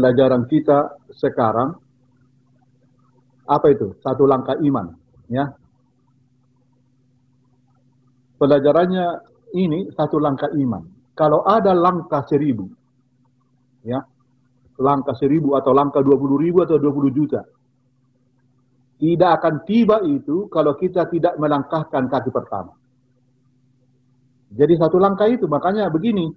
pelajaran kita sekarang apa itu? Satu langkah iman, ya. Pelajarannya ini satu langkah iman. Kalau ada langkah seribu, ya, langkah seribu atau langkah dua puluh ribu atau dua puluh juta, tidak akan tiba itu kalau kita tidak melangkahkan kaki pertama. Jadi satu langkah itu, makanya begini,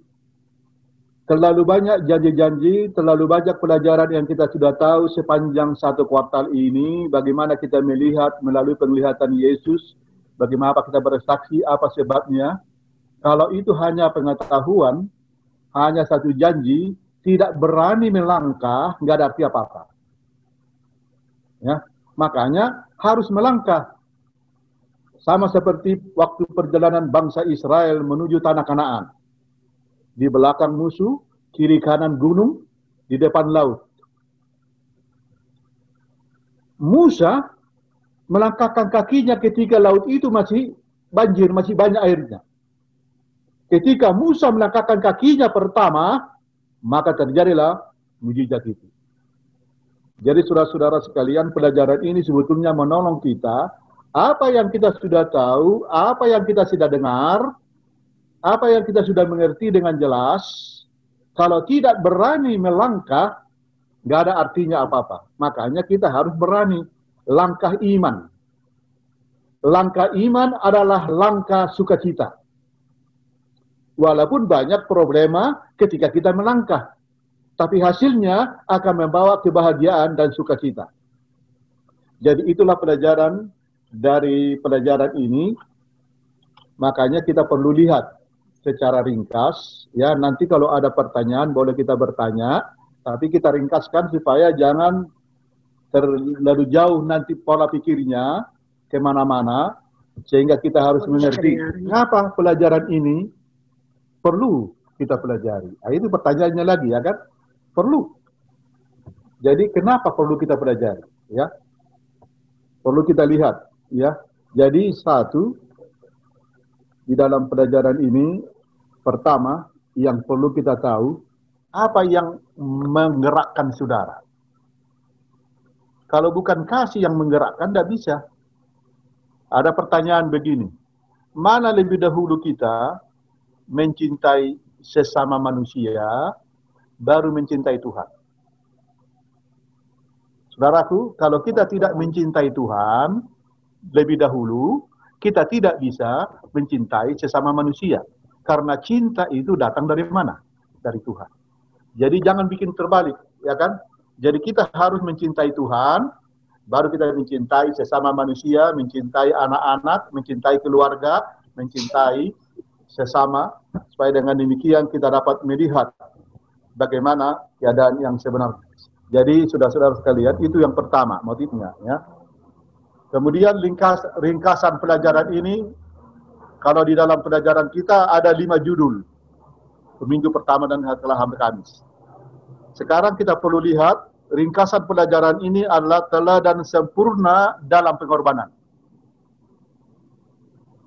terlalu banyak janji-janji, terlalu banyak pelajaran yang kita sudah tahu sepanjang satu kuartal ini, bagaimana kita melihat melalui penglihatan Yesus, bagaimana kita bersaksi, apa sebabnya. Kalau itu hanya pengetahuan, hanya satu janji, tidak berani melangkah, nggak ada arti apa-apa. Ya, makanya harus melangkah. Sama seperti waktu perjalanan bangsa Israel menuju tanah Kanaan di belakang musuh, kiri kanan gunung, di depan laut. Musa melangkahkan kakinya ketika laut itu masih banjir, masih banyak airnya. Ketika Musa melangkahkan kakinya pertama, maka terjadilah mujizat itu. Jadi saudara-saudara sekalian, pelajaran ini sebetulnya menolong kita apa yang kita sudah tahu, apa yang kita sudah dengar, apa yang kita sudah mengerti dengan jelas, kalau tidak berani melangkah, nggak ada artinya apa-apa. Makanya kita harus berani langkah iman. Langkah iman adalah langkah sukacita. Walaupun banyak problema ketika kita melangkah, tapi hasilnya akan membawa kebahagiaan dan sukacita. Jadi itulah pelajaran dari pelajaran ini. Makanya kita perlu lihat secara ringkas ya nanti kalau ada pertanyaan boleh kita bertanya tapi kita ringkaskan supaya jangan terlalu jauh nanti pola pikirnya ke mana-mana sehingga kita harus mengerti kenapa pelajaran ini perlu kita pelajari. Nah, itu pertanyaannya lagi ya kan perlu. Jadi kenapa perlu kita pelajari ya? Perlu kita lihat ya. Jadi satu di dalam pelajaran ini Pertama, yang perlu kita tahu, apa yang menggerakkan saudara. Kalau bukan kasih yang menggerakkan, tidak bisa. Ada pertanyaan begini, mana lebih dahulu kita mencintai sesama manusia, baru mencintai Tuhan? Saudaraku, kalau kita tidak mencintai Tuhan lebih dahulu, kita tidak bisa mencintai sesama manusia. Karena cinta itu datang dari mana? Dari Tuhan. Jadi jangan bikin terbalik, ya kan? Jadi kita harus mencintai Tuhan, baru kita mencintai sesama manusia, mencintai anak-anak, mencintai keluarga, mencintai sesama, supaya dengan demikian kita dapat melihat bagaimana keadaan yang sebenarnya. Jadi saudara-saudara sekalian, itu yang pertama motifnya. Ya. Kemudian ringkas, ringkasan pelajaran ini kalau di dalam pelajaran kita ada lima judul. Minggu pertama dan setelah hampir Kamis. Sekarang kita perlu lihat ringkasan pelajaran ini adalah teladan sempurna dalam pengorbanan.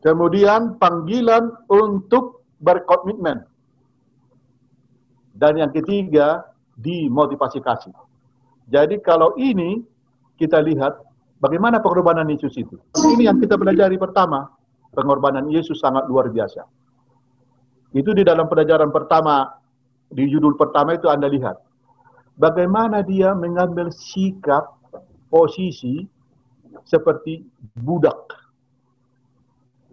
Kemudian panggilan untuk berkomitmen. Dan yang ketiga, dimotivasi kasih. Jadi kalau ini kita lihat bagaimana pengorbanan Yesus itu. Ini yang kita pelajari pertama pengorbanan Yesus sangat luar biasa. Itu di dalam pelajaran pertama, di judul pertama itu Anda lihat. Bagaimana dia mengambil sikap, posisi seperti budak.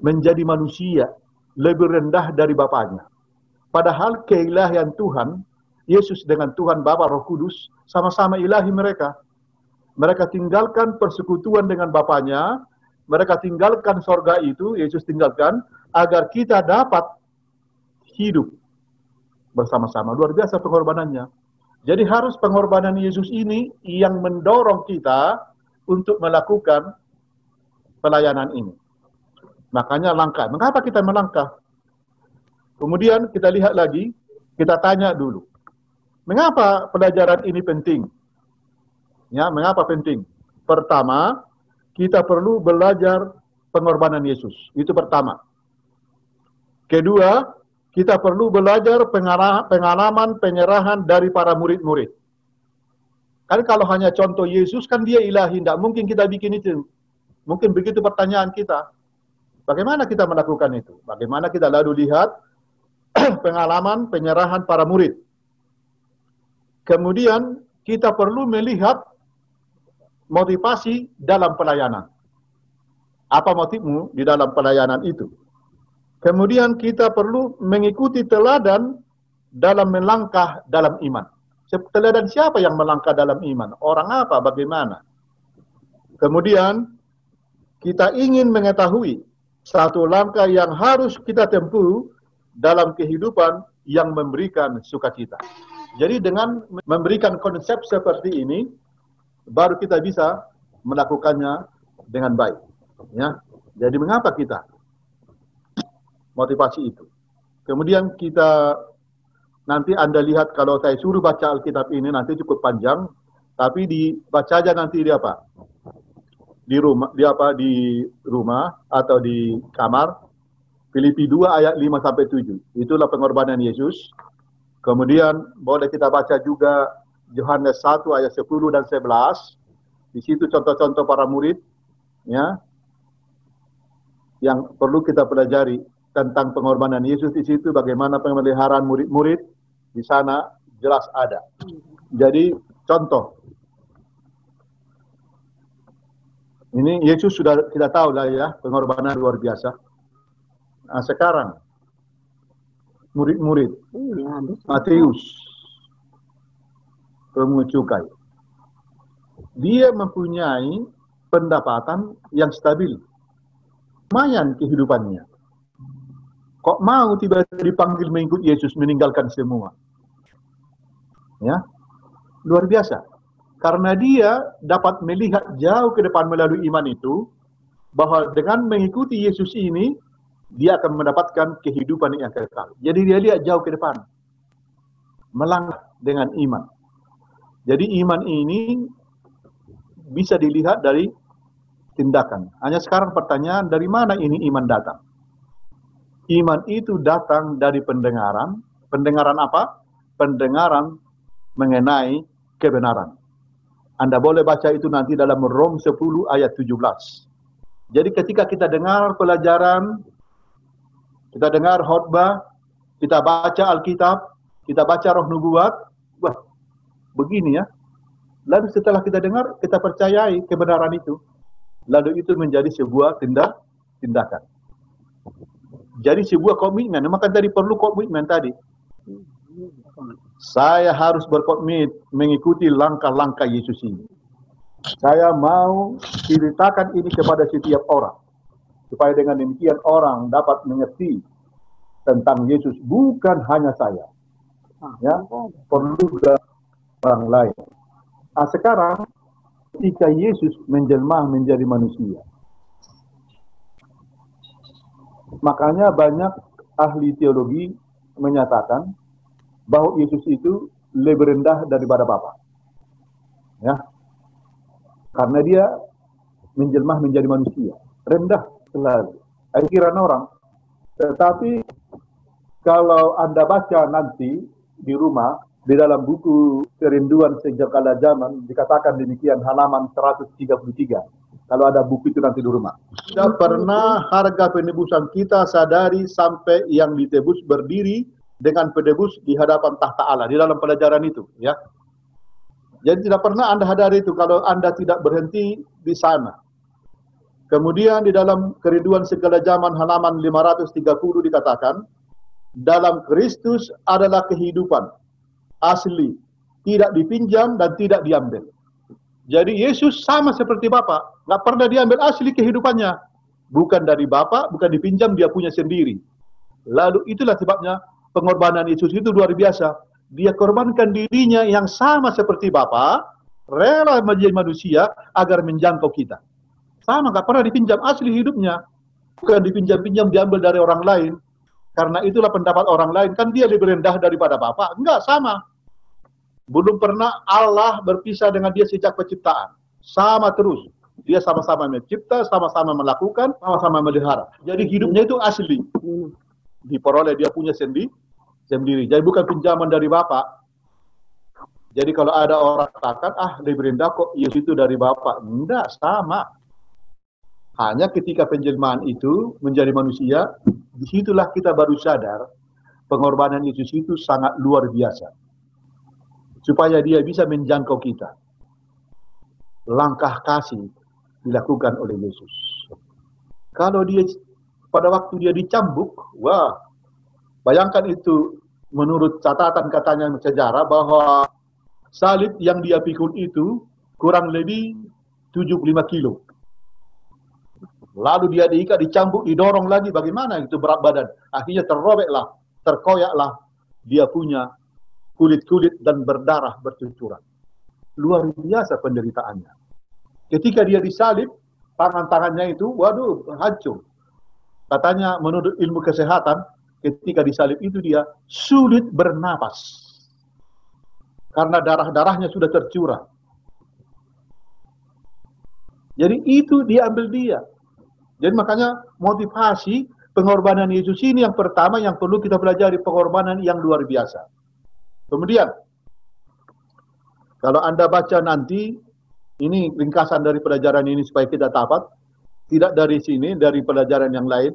Menjadi manusia lebih rendah dari Bapaknya. Padahal keilahian Tuhan, Yesus dengan Tuhan Bapa Roh Kudus, sama-sama ilahi mereka. Mereka tinggalkan persekutuan dengan Bapaknya, mereka tinggalkan sorga itu, Yesus tinggalkan, agar kita dapat hidup bersama-sama. Luar biasa pengorbanannya. Jadi harus pengorbanan Yesus ini yang mendorong kita untuk melakukan pelayanan ini. Makanya langkah. Mengapa kita melangkah? Kemudian kita lihat lagi, kita tanya dulu. Mengapa pelajaran ini penting? Ya, mengapa penting? Pertama, kita perlu belajar pengorbanan Yesus. Itu pertama. Kedua, kita perlu belajar pengalaman penyerahan dari para murid-murid. Kan kalau hanya contoh Yesus kan dia ilahi, tidak mungkin kita bikin itu. Mungkin begitu pertanyaan kita. Bagaimana kita melakukan itu? Bagaimana kita lalu lihat pengalaman penyerahan para murid. Kemudian kita perlu melihat motivasi dalam pelayanan. Apa motifmu di dalam pelayanan itu? Kemudian kita perlu mengikuti teladan dalam melangkah dalam iman. Teladan siapa yang melangkah dalam iman? Orang apa? Bagaimana? Kemudian kita ingin mengetahui satu langkah yang harus kita tempuh dalam kehidupan yang memberikan sukacita. Jadi dengan memberikan konsep seperti ini, baru kita bisa melakukannya dengan baik. Ya, jadi mengapa kita motivasi itu? Kemudian kita nanti anda lihat kalau saya suruh baca Alkitab ini nanti cukup panjang, tapi dibaca aja nanti di apa? di rumah di apa di rumah atau di kamar Filipi 2 ayat 5 sampai 7 itulah pengorbanan Yesus kemudian boleh kita baca juga Yohanes 1 ayat 10 dan 11 di situ contoh-contoh para murid ya yang perlu kita pelajari tentang pengorbanan Yesus di situ bagaimana pemeliharaan murid-murid di sana jelas ada. Jadi contoh. Ini Yesus sudah kita tahu lah ya, pengorbanan luar biasa. Nah, sekarang murid-murid iya, Matius pemungut cukai. Dia mempunyai pendapatan yang stabil. Lumayan kehidupannya. Kok mau tiba-tiba dipanggil mengikut Yesus meninggalkan semua? Ya, luar biasa. Karena dia dapat melihat jauh ke depan melalui iman itu, bahwa dengan mengikuti Yesus ini, dia akan mendapatkan kehidupan yang kekal. Jadi dia lihat jauh ke depan. Melangkah dengan iman. Jadi iman ini bisa dilihat dari tindakan. Hanya sekarang pertanyaan, dari mana ini iman datang? Iman itu datang dari pendengaran. Pendengaran apa? Pendengaran mengenai kebenaran. Anda boleh baca itu nanti dalam Rom 10 ayat 17. Jadi ketika kita dengar pelajaran, kita dengar khutbah, kita baca Alkitab, kita baca roh nubuat, begini ya. Lalu setelah kita dengar, kita percayai kebenaran itu. Lalu itu menjadi sebuah tindak, tindakan. Jadi sebuah komitmen, maka tadi perlu komitmen tadi. Saya harus berkomit mengikuti langkah-langkah Yesus ini. Saya mau ceritakan ini kepada setiap orang. Supaya dengan demikian orang dapat mengerti tentang Yesus. Bukan hanya saya. Ya, perlu orang lain. Nah, sekarang ketika Yesus menjelma menjadi manusia. Makanya banyak ahli teologi menyatakan bahwa Yesus itu lebih rendah daripada Bapa. Ya. Karena dia menjelmah menjadi manusia. Rendah selalu. Akhiran orang. Tetapi kalau Anda baca nanti di rumah, di dalam buku Kerinduan Sejak Kala Zaman, dikatakan demikian halaman 133. Kalau ada buku itu nanti di rumah. Tidak pernah harga penebusan kita sadari sampai yang ditebus berdiri dengan pedebus di hadapan tahta Allah di dalam pelajaran itu ya. Jadi tidak pernah Anda hadari itu kalau Anda tidak berhenti di sana. Kemudian di dalam kerinduan segala zaman halaman 530 dikatakan dalam Kristus adalah kehidupan asli, tidak dipinjam dan tidak diambil. Jadi Yesus sama seperti Bapa, nggak pernah diambil asli kehidupannya, bukan dari Bapa, bukan dipinjam, dia punya sendiri. Lalu itulah sebabnya pengorbanan Yesus itu luar biasa. Dia korbankan dirinya yang sama seperti Bapa, rela menjadi manusia agar menjangkau kita. Sama, nggak pernah dipinjam asli hidupnya. Bukan dipinjam-pinjam diambil dari orang lain. Karena itulah pendapat orang lain, kan dia lebih rendah daripada Bapak. Enggak, sama. Belum pernah Allah berpisah dengan dia sejak penciptaan. Sama terus. Dia sama-sama mencipta, sama-sama melakukan, sama-sama melihara. Jadi hidupnya itu asli. Diperoleh dia punya sendiri, sendiri. Jadi bukan pinjaman dari bapak. Jadi kalau ada orang katakan, ah lebih kok Yesus itu dari Bapak. Enggak, sama. Hanya ketika penjelmaan itu menjadi manusia, di situlah kita baru sadar pengorbanan Yesus itu sangat luar biasa. Supaya dia bisa menjangkau kita. Langkah kasih dilakukan oleh Yesus. Kalau dia pada waktu dia dicambuk, wah, bayangkan itu menurut catatan katanya sejarah bahwa salib yang dia pikul itu kurang lebih 75 kilo. Lalu dia diikat, dicambuk, didorong lagi. Bagaimana itu berat badan? Akhirnya terrobeklah, terkoyaklah. Dia punya kulit-kulit dan berdarah bercucuran. Luar biasa penderitaannya. Ketika dia disalib, tangan-tangannya itu, waduh, hancur. Katanya menurut ilmu kesehatan, ketika disalib itu dia sulit bernapas karena darah-darahnya sudah tercurah. Jadi itu diambil dia. Jadi makanya motivasi pengorbanan Yesus ini yang pertama yang perlu kita pelajari pengorbanan yang luar biasa. Kemudian kalau Anda baca nanti ini ringkasan dari pelajaran ini supaya kita dapat tidak dari sini dari pelajaran yang lain.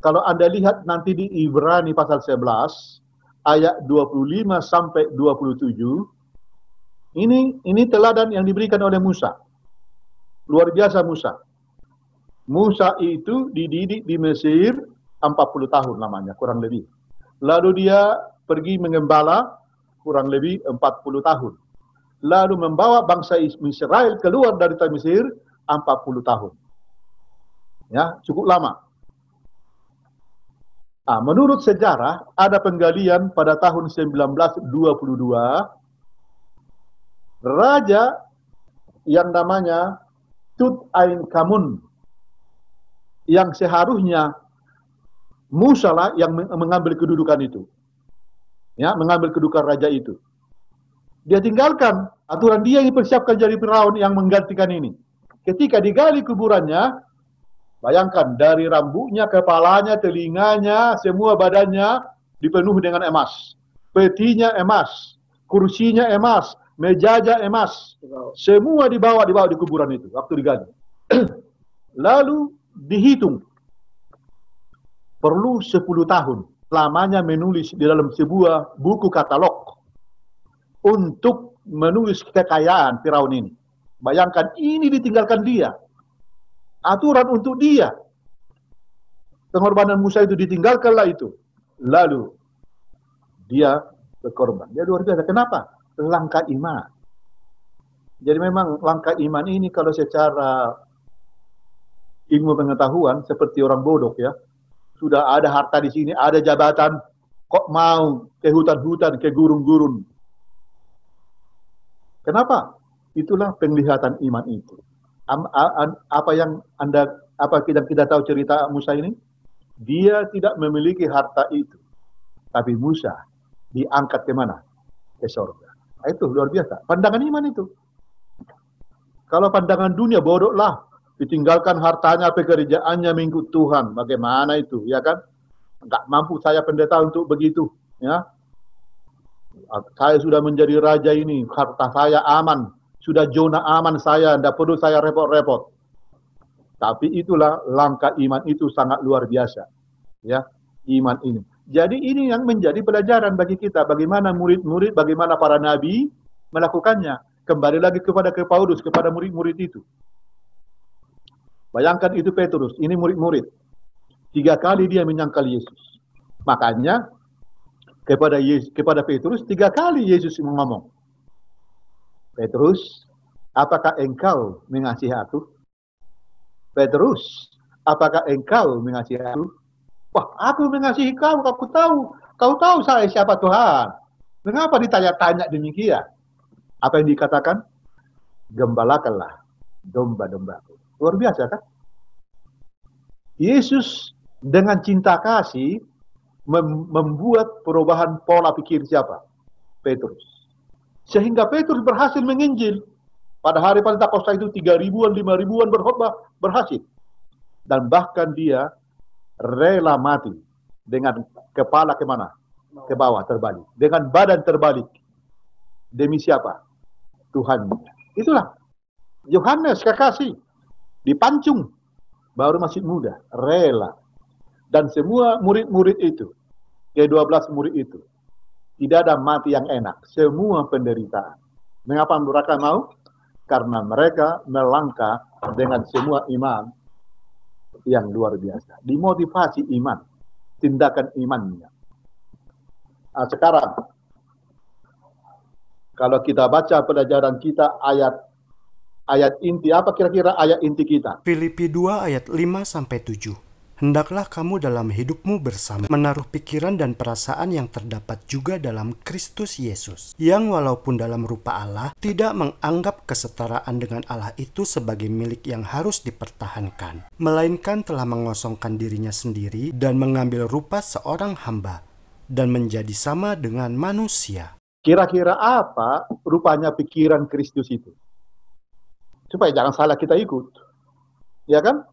Kalau Anda lihat nanti di Ibrani pasal 11 ayat 25 sampai 27 ini ini teladan yang diberikan oleh Musa. Luar biasa Musa. Musa itu dididik di Mesir 40 tahun lamanya kurang lebih. Lalu dia pergi mengembala kurang lebih 40 tahun. Lalu membawa bangsa Israel keluar dari Mesir 40 tahun. Ya, cukup lama. Nah, menurut sejarah ada penggalian pada tahun 1922 raja yang namanya Tut Ain Kamun yang seharusnya Musa lah yang mengambil kedudukan itu. Ya, mengambil kedudukan raja itu. Dia tinggalkan aturan dia yang dipersiapkan jadi Firaun yang menggantikan ini. Ketika digali kuburannya, Bayangkan dari rambutnya, kepalanya, telinganya, semua badannya dipenuhi dengan emas. Petinya emas, kursinya emas, mejanya emas. Semua dibawa dibawa di kuburan itu waktu digali. Lalu dihitung perlu 10 tahun lamanya menulis di dalam sebuah buku katalog untuk menulis kekayaan Firaun ini. Bayangkan ini ditinggalkan dia aturan untuk dia. Pengorbanan Musa itu ditinggalkanlah itu. Lalu dia berkorban. Dia luar biasa. Kenapa? Langkah iman. Jadi memang langkah iman ini kalau secara ilmu pengetahuan seperti orang bodoh ya. Sudah ada harta di sini, ada jabatan, kok mau ke hutan-hutan, ke gurun-gurun. Kenapa? Itulah penglihatan iman itu apa yang anda apa kita kita tahu cerita Musa ini? Dia tidak memiliki harta itu, tapi Musa diangkat ke mana? Ke surga. Nah, itu luar biasa. Pandangan iman itu. Kalau pandangan dunia bodohlah, ditinggalkan hartanya, pekerjaannya mengikut Tuhan. Bagaimana itu, ya kan? Enggak mampu saya pendeta untuk begitu, ya. Saya sudah menjadi raja ini, harta saya aman, sudah zona aman saya, tidak perlu saya repot-repot. Tapi itulah langkah iman itu sangat luar biasa. Ya, iman ini. Jadi ini yang menjadi pelajaran bagi kita bagaimana murid-murid, bagaimana para nabi melakukannya. Kembali lagi kepada ke Paulus, kepada murid-murid itu. Bayangkan itu Petrus, ini murid-murid. Tiga kali dia menyangkal Yesus. Makanya kepada Yesus, kepada Petrus tiga kali Yesus ngomong, Petrus, apakah engkau mengasihi aku? Petrus, apakah engkau mengasihi aku? Wah, aku mengasihi kau, aku tahu. Kau tahu saya siapa Tuhan. Mengapa ditanya-tanya demikian? Apa yang dikatakan? Gembalakanlah domba-domba. Luar biasa kan? Yesus dengan cinta kasih mem membuat perubahan pola pikir siapa? Petrus. Sehingga Petrus berhasil menginjil. Pada hari Pentakosta itu tiga ribuan, lima ribuan berkhotbah berhasil. Dan bahkan dia rela mati dengan kepala ke mana? Ke bawah terbalik. Dengan badan terbalik. Demi siapa? Tuhan. Itulah. Yohanes kekasih. Dipancung. Baru masih muda. Rela. Dan semua murid-murid itu. Ke-12 murid itu. Tidak ada mati yang enak. Semua penderitaan. Mengapa mereka mau? Karena mereka melangkah dengan semua iman yang luar biasa. Dimotivasi iman. Tindakan imannya. Nah, sekarang kalau kita baca pelajaran kita ayat ayat inti apa kira-kira ayat inti kita? Filipi 2 ayat 5 sampai 7. Hendaklah kamu dalam hidupmu bersama menaruh pikiran dan perasaan yang terdapat juga dalam Kristus Yesus, yang walaupun dalam rupa Allah tidak menganggap kesetaraan dengan Allah itu sebagai milik yang harus dipertahankan, melainkan telah mengosongkan dirinya sendiri dan mengambil rupa seorang hamba dan menjadi sama dengan manusia. Kira-kira apa rupanya pikiran Kristus itu? Supaya jangan salah kita ikut. Ya kan?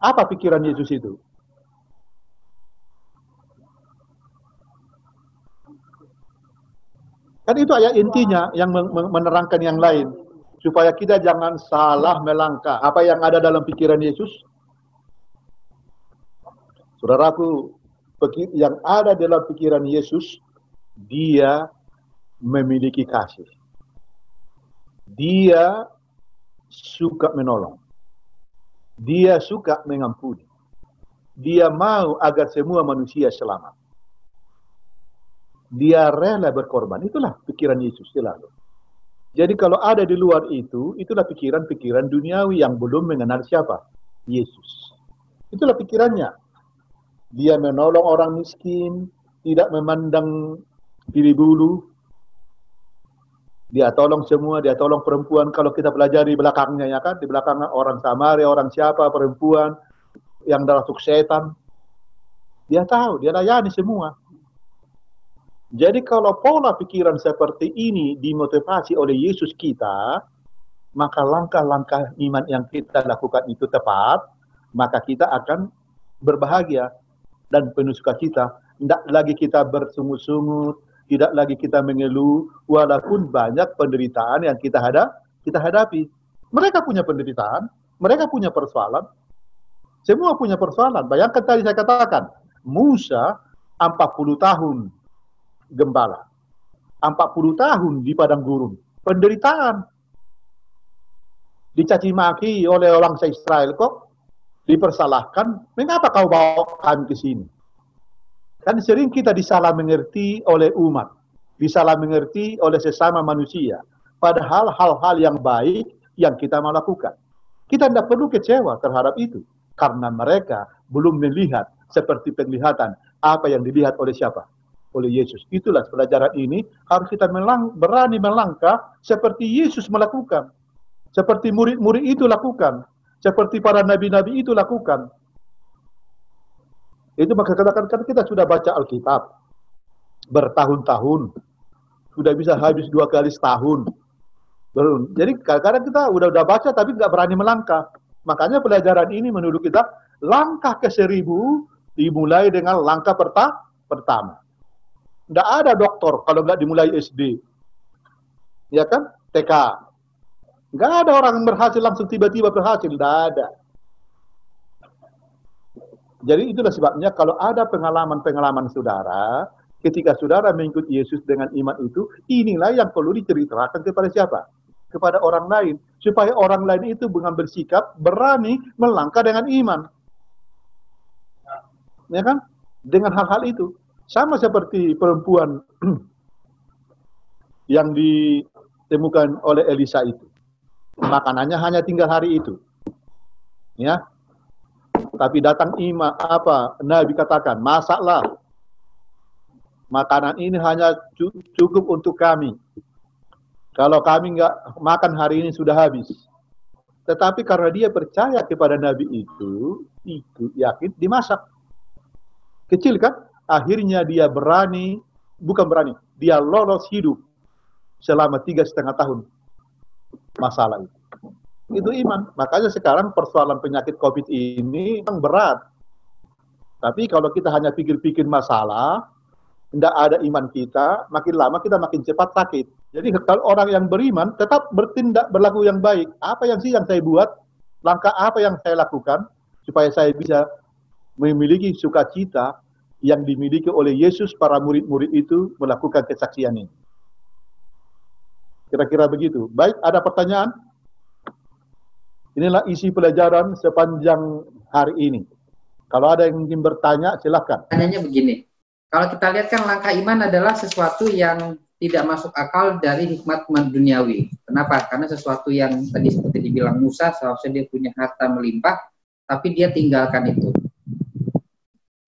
Apa pikiran Yesus itu? Kan itu ayat intinya yang menerangkan yang lain. Supaya kita jangan salah melangkah. Apa yang ada dalam pikiran Yesus? Saudaraku, yang ada dalam pikiran Yesus, dia memiliki kasih. Dia suka menolong. Dia suka mengampuni. Dia mau agar semua manusia selamat. Dia rela berkorban. Itulah pikiran Yesus selalu. Jadi kalau ada di luar itu, itulah pikiran-pikiran duniawi yang belum mengenal siapa? Yesus. Itulah pikirannya. Dia menolong orang miskin, tidak memandang pilih bulu. Dia tolong semua, dia tolong perempuan. Kalau kita pelajari belakangnya ya kan, di belakangnya orang Samaria, orang siapa, perempuan yang darah setan. Dia tahu, dia layani semua. Jadi kalau pola pikiran seperti ini dimotivasi oleh Yesus kita, maka langkah-langkah iman yang kita lakukan itu tepat, maka kita akan berbahagia dan penuh sukacita. Tidak lagi kita bersungut-sungut, tidak lagi kita mengeluh, walaupun banyak penderitaan yang kita hadap, kita hadapi. Mereka punya penderitaan, mereka punya persoalan, semua punya persoalan. Bayangkan tadi saya katakan, Musa 40 tahun gembala. 40 tahun di padang gurun. Penderitaan. Dicaci maki oleh orang Israel kok dipersalahkan, mengapa kau bawa kami ke sini? Kan sering kita disalah mengerti oleh umat, disalah mengerti oleh sesama manusia. Padahal hal-hal yang baik yang kita mau lakukan. Kita tidak perlu kecewa terhadap itu. Karena mereka belum melihat seperti penglihatan apa yang dilihat oleh siapa? Oleh Yesus. Itulah pelajaran ini harus kita melang, berani melangkah seperti Yesus melakukan. Seperti murid-murid itu lakukan seperti para nabi-nabi itu lakukan. Itu maka katakan kan kita sudah baca Alkitab bertahun-tahun, sudah bisa habis dua kali setahun. Belum. Jadi kadang-kadang kita udah udah baca tapi nggak berani melangkah. Makanya pelajaran ini menurut kita langkah ke seribu dimulai dengan langkah perta pertama. Tidak ada dokter kalau nggak dimulai SD. Ya kan? TK, Nggak ada orang yang berhasil langsung tiba-tiba berhasil. Tidak ada. Jadi itulah sebabnya kalau ada pengalaman-pengalaman saudara, ketika saudara mengikut Yesus dengan iman itu, inilah yang perlu diceritakan kepada siapa? Kepada orang lain. Supaya orang lain itu mengambil sikap, berani melangkah dengan iman. Ya kan? Dengan hal-hal itu. Sama seperti perempuan yang ditemukan oleh Elisa itu makanannya hanya tinggal hari itu. Ya. Tapi datang ima apa Nabi katakan, masaklah. Makanan ini hanya cukup untuk kami. Kalau kami nggak makan hari ini sudah habis. Tetapi karena dia percaya kepada Nabi itu, itu yakin dimasak. Kecil kan? Akhirnya dia berani, bukan berani, dia lolos hidup selama tiga setengah tahun masalah itu. Itu iman. Makanya sekarang persoalan penyakit COVID ini memang berat. Tapi kalau kita hanya pikir-pikir masalah, tidak ada iman kita, makin lama kita makin cepat sakit. Jadi kalau orang yang beriman tetap bertindak berlaku yang baik. Apa yang sih yang saya buat? Langkah apa yang saya lakukan supaya saya bisa memiliki sukacita yang dimiliki oleh Yesus para murid-murid itu melakukan kesaksian ini. Kira-kira begitu. Baik, ada pertanyaan? Inilah isi pelajaran sepanjang hari ini. Kalau ada yang ingin bertanya, silahkan. Tanyanya begini, kalau kita lihat kan langkah iman adalah sesuatu yang tidak masuk akal dari hikmat duniawi. Kenapa? Karena sesuatu yang tadi seperti dibilang Musa, seharusnya dia punya harta melimpah, tapi dia tinggalkan itu.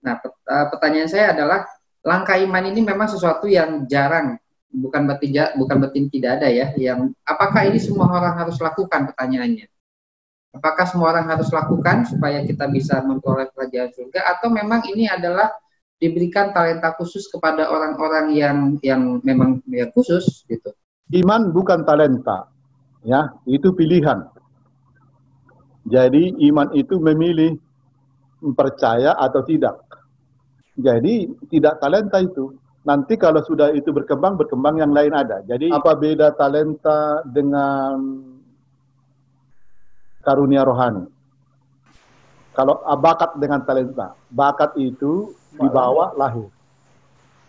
Nah, eh, pertanyaan saya adalah langkah iman ini memang sesuatu yang jarang, bukan berarti bukan berarti tidak ada ya. Yang apakah ini semua orang harus lakukan? Pertanyaannya. Apakah semua orang harus lakukan supaya kita bisa memperoleh kerajaan surga atau memang ini adalah diberikan talenta khusus kepada orang-orang yang yang memang ya khusus gitu. Iman bukan talenta. Ya, itu pilihan. Jadi iman itu memilih percaya atau tidak. Jadi tidak talenta itu. Nanti kalau sudah itu berkembang, berkembang yang lain ada. Jadi apa beda talenta dengan karunia rohani. Kalau bakat dengan talenta, bakat itu dibawa lahir.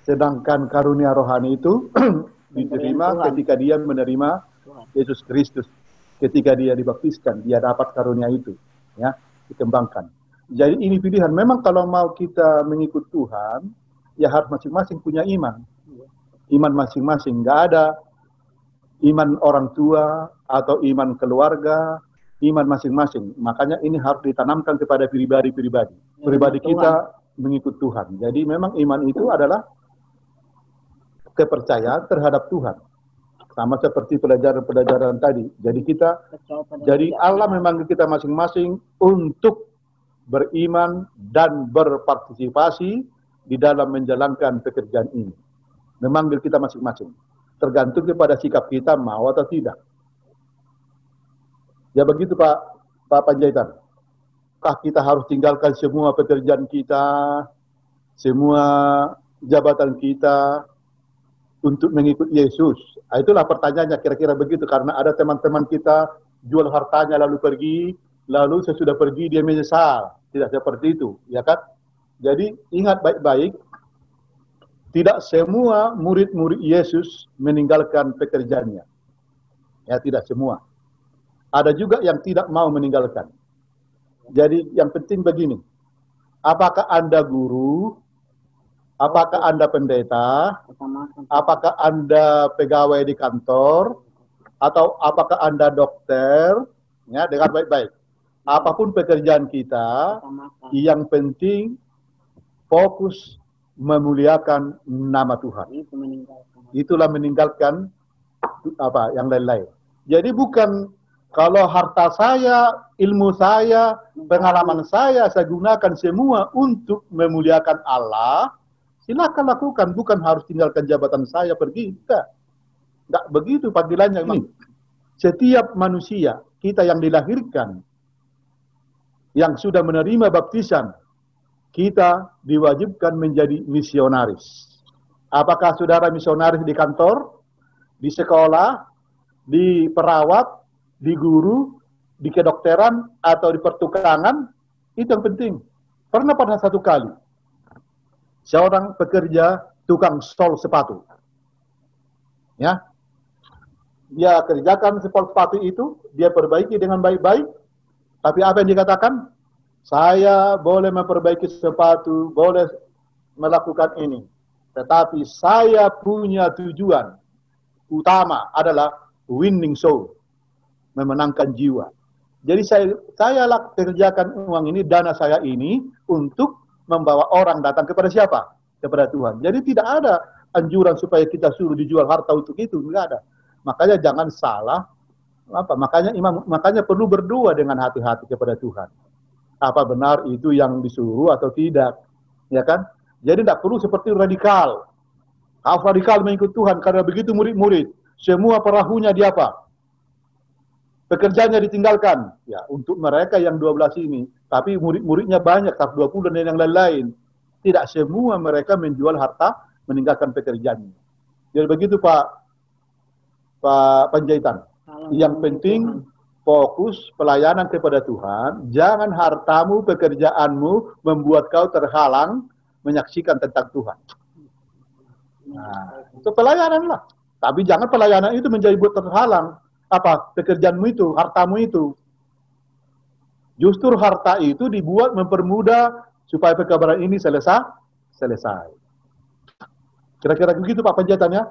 Sedangkan karunia rohani itu diterima ketika dia menerima Yesus Kristus. Ketika dia dibaptiskan, dia dapat karunia itu, ya, dikembangkan. Jadi ini pilihan. Memang kalau mau kita mengikut Tuhan, ya harus masing-masing punya iman. Iman masing-masing. Nggak ada iman orang tua atau iman keluarga iman masing-masing. Makanya ini harus ditanamkan kepada pribadi-pribadi. Ya, pribadi kita mengikut Tuhan. Jadi memang iman itu adalah kepercayaan terhadap Tuhan. Sama seperti pelajaran-pelajaran tadi. Jadi kita, jadi Allah memang kita masing-masing untuk beriman dan berpartisipasi di dalam menjalankan pekerjaan ini. Memanggil kita masing-masing. Tergantung kepada sikap kita mau atau tidak. Ya begitu Pak Pak Panjaitan. Kah kita harus tinggalkan semua pekerjaan kita, semua jabatan kita untuk mengikut Yesus? Nah, itulah pertanyaannya kira-kira begitu karena ada teman-teman kita jual hartanya lalu pergi, lalu sesudah pergi dia menyesal. Tidak seperti itu, ya kan? Jadi ingat baik-baik, tidak semua murid-murid Yesus meninggalkan pekerjaannya. Ya, tidak semua. Ada juga yang tidak mau meninggalkan. Jadi yang penting begini. Apakah Anda guru? Apakah Anda pendeta? Apakah Anda pegawai di kantor? Atau apakah Anda dokter? Ya, dengar baik-baik. Apa pun pekerjaan kita, yang penting fokus memuliakan nama Tuhan. Itulah meninggalkan apa yang lain-lain. Jadi bukan kalau harta saya, ilmu saya, pengalaman saya, saya gunakan semua untuk memuliakan Allah, silakan lakukan. Bukan harus tinggalkan jabatan saya pergi. Tidak. Tidak begitu panggilannya. Ini. Setiap manusia, kita yang dilahirkan, yang sudah menerima baptisan, kita diwajibkan menjadi misionaris. Apakah saudara misionaris di kantor, di sekolah, di perawat, di guru, di kedokteran, atau di pertukangan, itu yang penting. Pernah pada satu kali, seorang pekerja tukang sol sepatu. Ya, dia kerjakan sepatu itu, dia perbaiki dengan baik-baik, tapi apa yang dikatakan? Saya boleh memperbaiki sepatu, boleh melakukan ini. Tetapi saya punya tujuan utama adalah winning soul memenangkan jiwa. Jadi saya saya kerjakan uang ini, dana saya ini untuk membawa orang datang kepada siapa? Kepada Tuhan. Jadi tidak ada anjuran supaya kita suruh dijual harta untuk itu, tidak ada. Makanya jangan salah apa? Makanya imam makanya perlu berdoa dengan hati-hati kepada Tuhan. Apa benar itu yang disuruh atau tidak? Ya kan? Jadi tidak perlu seperti radikal. Kalau radikal mengikut Tuhan karena begitu murid-murid semua perahunya di apa? Pekerjaannya ditinggalkan. Ya, untuk mereka yang 12 ini, tapi murid-muridnya banyak, 20 dan yang lain-lain. Tidak semua mereka menjual harta meninggalkan pekerjaannya. Jadi begitu Pak Pak Panjaitan. Yang penting fokus pelayanan kepada Tuhan, jangan hartamu, pekerjaanmu membuat kau terhalang menyaksikan tentang Tuhan. Nah, itu pelayanan lah. Tapi jangan pelayanan itu menjadi buat terhalang. Apa? Pekerjaanmu itu, hartamu itu. Justru harta itu dibuat mempermudah supaya pekabaran ini selesai. Selesai. Kira-kira begitu Pak penjatannya.